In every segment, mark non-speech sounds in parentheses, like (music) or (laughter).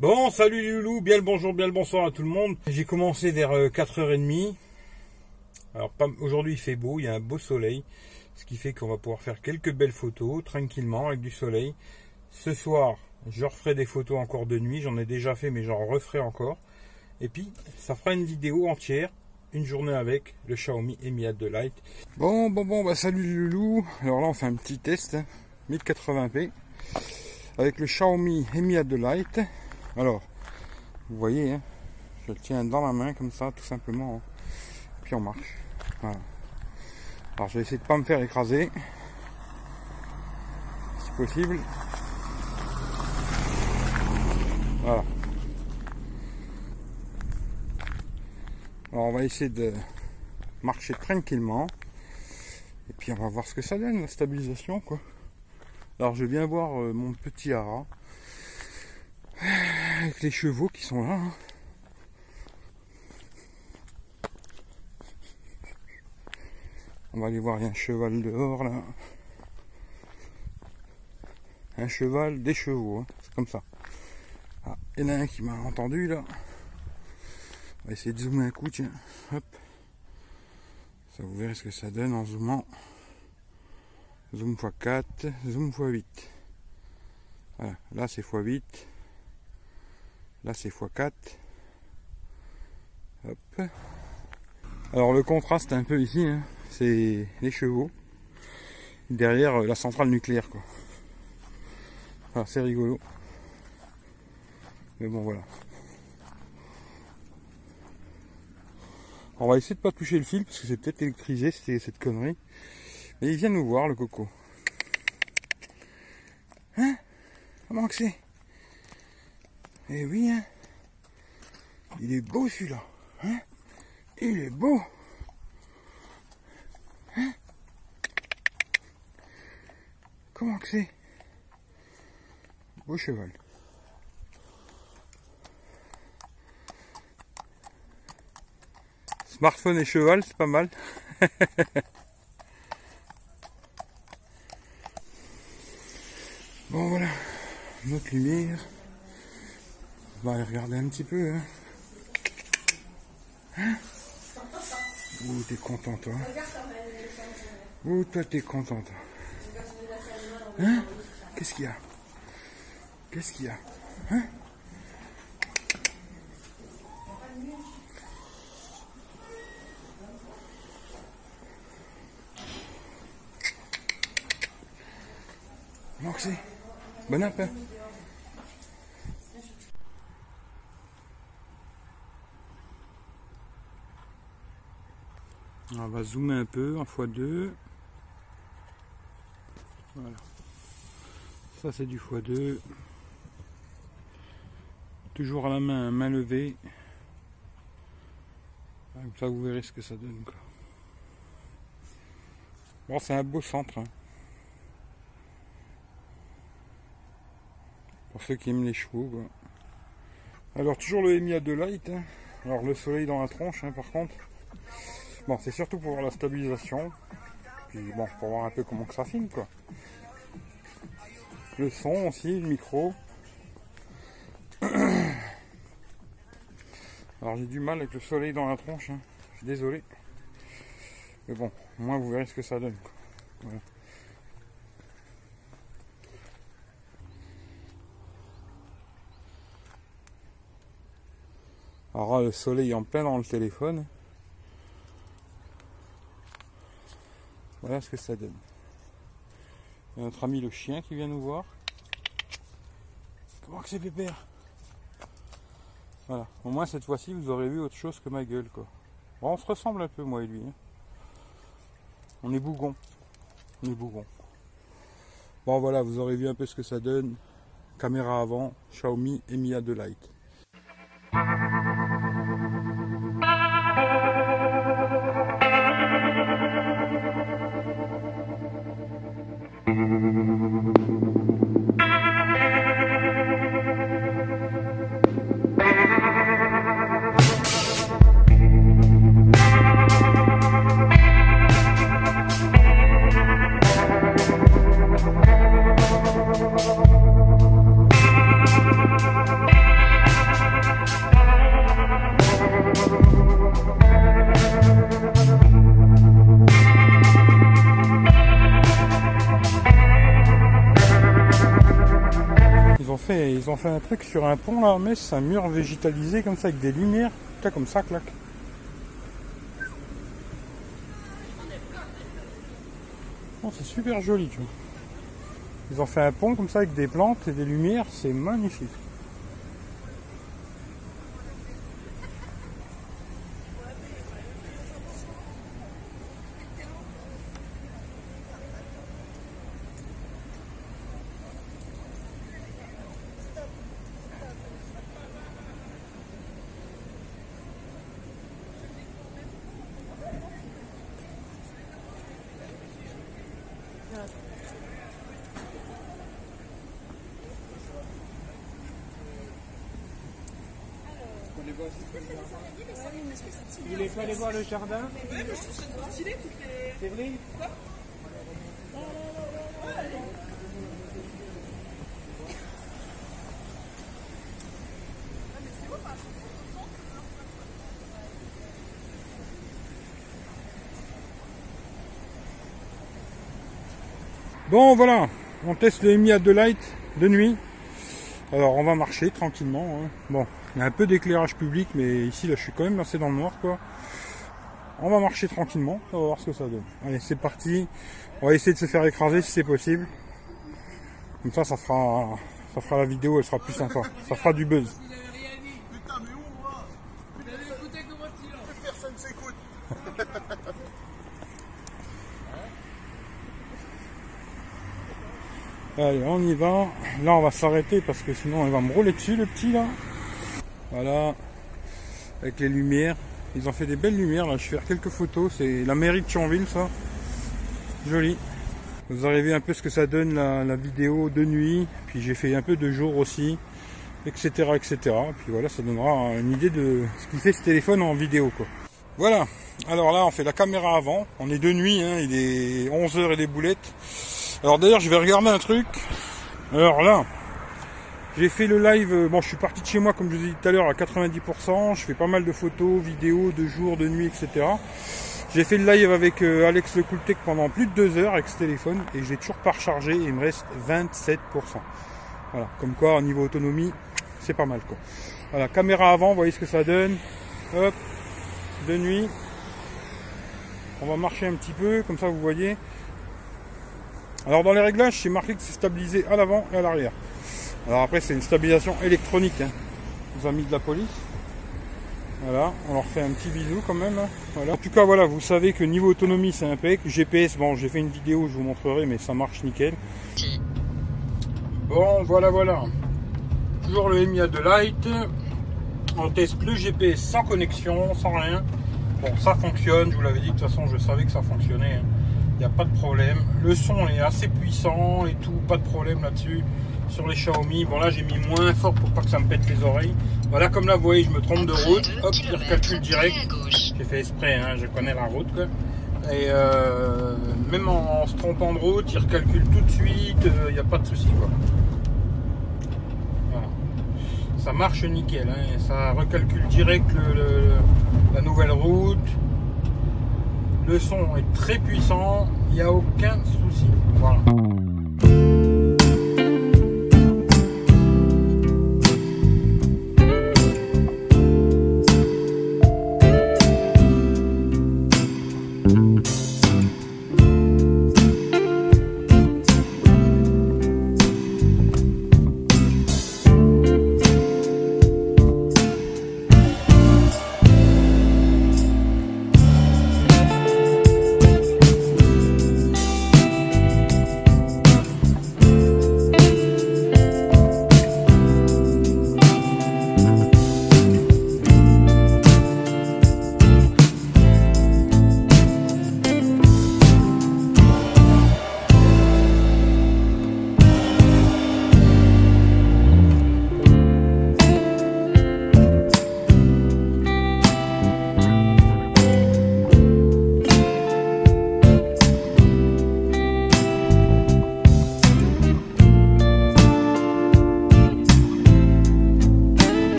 Bon, salut les loulous, bien le bonjour, bien le bonsoir à tout le monde. J'ai commencé vers 4h30. Euh, Alors aujourd'hui il fait beau, il y a un beau soleil, ce qui fait qu'on va pouvoir faire quelques belles photos tranquillement avec du soleil. Ce soir, je referai des photos encore de nuit, j'en ai déjà fait mais j'en referai encore. Et puis, ça fera une vidéo entière, une journée avec le Xiaomi Mi de Light. Bon, bon, bon, bah salut les loulous. Alors là on fait un petit test, 1080p, hein. avec le Xiaomi Mi de Light. Alors, vous voyez, hein, je le tiens dans la main comme ça, tout simplement. Hein. Puis on marche. Voilà. Alors je vais essayer de pas me faire écraser. Si possible. Voilà. Alors on va essayer de marcher tranquillement. Et puis on va voir ce que ça donne, la stabilisation quoi. Alors je viens voir euh, mon petit hara avec les chevaux qui sont là. Hein. On va aller voir, il y a un cheval dehors là. Un cheval, des chevaux, hein. c'est comme ça. Ah, il y en a un qui m'a entendu là. On va essayer de zoomer un coup, tiens. Hop. Ça vous verrez ce que ça donne en zoomant. Zoom x4, zoom x8. Voilà, là c'est x8. Là c'est x4. Hop. Alors le contraste un peu ici, hein, c'est les chevaux. Derrière euh, la centrale nucléaire quoi. Ah, c'est rigolo. Mais bon voilà. On va essayer de pas toucher le fil parce que c'est peut-être électrisé cette connerie. Mais il vient nous voir le coco. Hein? Comment que c'est? Eh oui, hein. Il est beau celui-là. Hein Il est beau. Hein Comment que c'est? Beau cheval. Smartphone et cheval, c'est pas mal. (laughs) bon voilà, notre lumière. On va aller regarder un petit peu. Hein. hein? Ouh, t'es content, toi. Ouh, toi, t'es content, toi. Hein? Qu'est-ce qu'il y a? Qu'est-ce qu'il y a? Hein? C'est bon appétit. On va zoomer un peu en x2. Voilà. Ça c'est du x2. Toujours à la main, main levée. Comme ça vous verrez ce que ça donne. Bon c'est un beau centre. Hein. Pour ceux qui aiment les chevaux. Alors toujours le MIA de light. Hein. Alors le soleil dans la tronche hein, par contre. Bon, c'est surtout pour la stabilisation. Puis bon, pour voir un peu comment que ça filme quoi. Le son aussi, le micro. (coughs) Alors j'ai du mal avec le soleil dans la tronche, hein. je suis désolé. Mais bon, moins vous verrez ce que ça donne. Alors le soleil en plein dans le téléphone. Voilà ce que ça donne. A notre ami le chien qui vient nous voir. Comment que c'est pépère Voilà. Au moins cette fois-ci vous aurez vu autre chose que ma gueule quoi. On se ressemble un peu moi et lui. Hein. On est bougon. On est bougon. Bon voilà, vous aurez vu un peu ce que ça donne. Caméra avant, Xiaomi et Mia de Light. Ils ont fait un truc sur un pont là, mais c'est un mur végétalisé comme ça avec des lumières. Putain, comme ça, claque. C'est super joli, tu vois. Ils ont fait un pont comme ça avec des plantes et des lumières, c'est magnifique. Vous voulez pas aller voir le jardin C'est vrai Bon voilà, on teste le Mi de Light de nuit. Alors on va marcher tranquillement. hein. Bon, il y a un peu d'éclairage public, mais ici là je suis quand même assez dans le noir quoi. On va marcher tranquillement, on va voir ce que ça donne. Allez, c'est parti. On va essayer de se faire écraser si c'est possible. Comme ça, ça fera, ça fera la vidéo, elle sera plus sympa. Ça fera du buzz. Putain, mais où on va Plus personne s'écoute. Allez, on y va. Là, on va s'arrêter parce que sinon, il va me rouler dessus, le petit là. Voilà, avec les lumières. Ils ont fait des belles lumières là. Je vais faire quelques photos. C'est la mairie de Thionville, ça. Joli. Vous arrivez un peu ce que ça donne la, la vidéo de nuit. Puis j'ai fait un peu de jour aussi, etc., etc. Puis voilà, ça donnera une idée de ce qu'il fait ce téléphone en vidéo, quoi. Voilà. Alors là, on fait la caméra avant. On est de nuit. Hein. Il est 11h et des boulettes. Alors d'ailleurs, je vais regarder un truc. Alors là, j'ai fait le live. euh, Bon, je suis parti de chez moi, comme je vous ai dit tout à l'heure, à 90%. Je fais pas mal de photos, vidéos, de jour, de nuit, etc. J'ai fait le live avec euh, Alex le Cooltech pendant plus de deux heures avec ce téléphone et j'ai toujours pas rechargé. Et il me reste 27%. Voilà, comme quoi, au niveau autonomie, c'est pas mal quoi. Voilà, caméra avant, vous voyez ce que ça donne. Hop, de nuit. On va marcher un petit peu, comme ça vous voyez. Alors dans les réglages, c'est marqué que c'est stabilisé à l'avant et à l'arrière. Alors après, c'est une stabilisation électronique. Hein. Amis de la police. Voilà, on leur fait un petit bisou quand même. En tout cas, voilà, vous savez que niveau autonomie, c'est impec. GPS, bon, j'ai fait une vidéo, je vous montrerai, mais ça marche nickel. Bon, voilà, voilà. Toujours le MIA de Light. On teste le GPS sans connexion, sans rien. Bon, ça fonctionne, je vous l'avais dit, de toute façon, je savais que ça fonctionnait. hein. Il n'y a pas de problème. Le son est assez puissant et tout, pas de problème là-dessus. Sur les Xiaomi, bon là j'ai mis moins fort pour pas que ça me pète les oreilles. Voilà, comme là vous voyez, je me trompe de route. Hop, il recalcule direct. J'ai fait exprès, hein, je connais la route quoi. Et euh, même en, en se trompant de route, il recalcule tout de suite, il n'y a pas de souci quoi. Voilà. Ça marche nickel, hein, ça recalcule direct le- le- la nouvelle route. Le son est très puissant, il n'y a aucun souci. Voilà.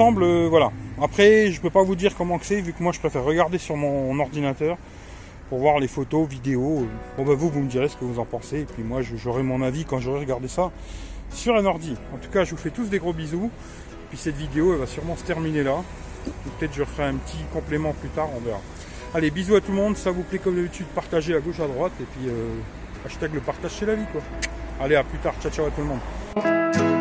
Euh, voilà. Après, je peux pas vous dire comment que c'est, vu que moi je préfère regarder sur mon ordinateur pour voir les photos, vidéos. Bon bah vous, vous me direz ce que vous en pensez, et puis moi j'aurai mon avis quand j'aurai regardé ça sur un ordi. En tout cas, je vous fais tous des gros bisous. Puis cette vidéo, elle va sûrement se terminer là. Peut-être je ferai un petit complément plus tard, on verra. Allez, bisous à tout le monde. Ça vous plaît comme d'habitude, partagez à gauche, à droite. Et puis, euh, hashtag le partage chez la vie, quoi. Allez, à plus tard. Ciao, ciao à tout le monde.